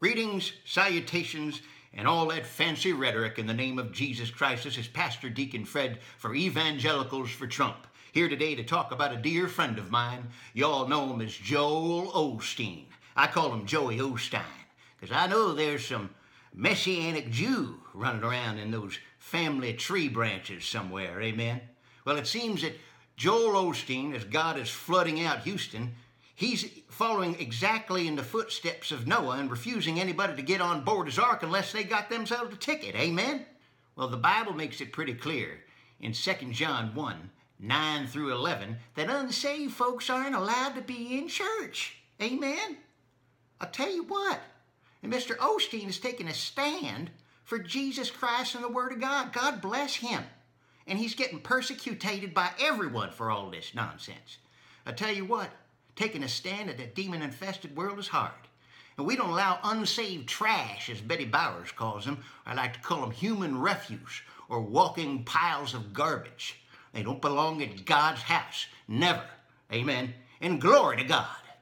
Greetings, salutations, and all that fancy rhetoric in the name of Jesus Christ. This is Pastor Deacon Fred for Evangelicals for Trump. Here today to talk about a dear friend of mine. Y'all know him as Joel Osteen. I call him Joey Osteen because I know there's some Messianic Jew running around in those family tree branches somewhere. Amen. Well, it seems that Joel Osteen, as God is flooding out Houston, He's following exactly in the footsteps of Noah and refusing anybody to get on board his ark unless they got themselves a ticket. Amen? Well, the Bible makes it pretty clear in 2 John 1 9 through 11 that unsaved folks aren't allowed to be in church. Amen? I'll tell you what, and Mr. Osteen is taking a stand for Jesus Christ and the Word of God. God bless him. And he's getting persecuted by everyone for all this nonsense. I tell you what, Taking a stand at that demon infested world is hard. And we don't allow unsaved trash, as Betty Bowers calls them. I like to call them human refuse or walking piles of garbage. They don't belong in God's house. Never. Amen. And glory to God.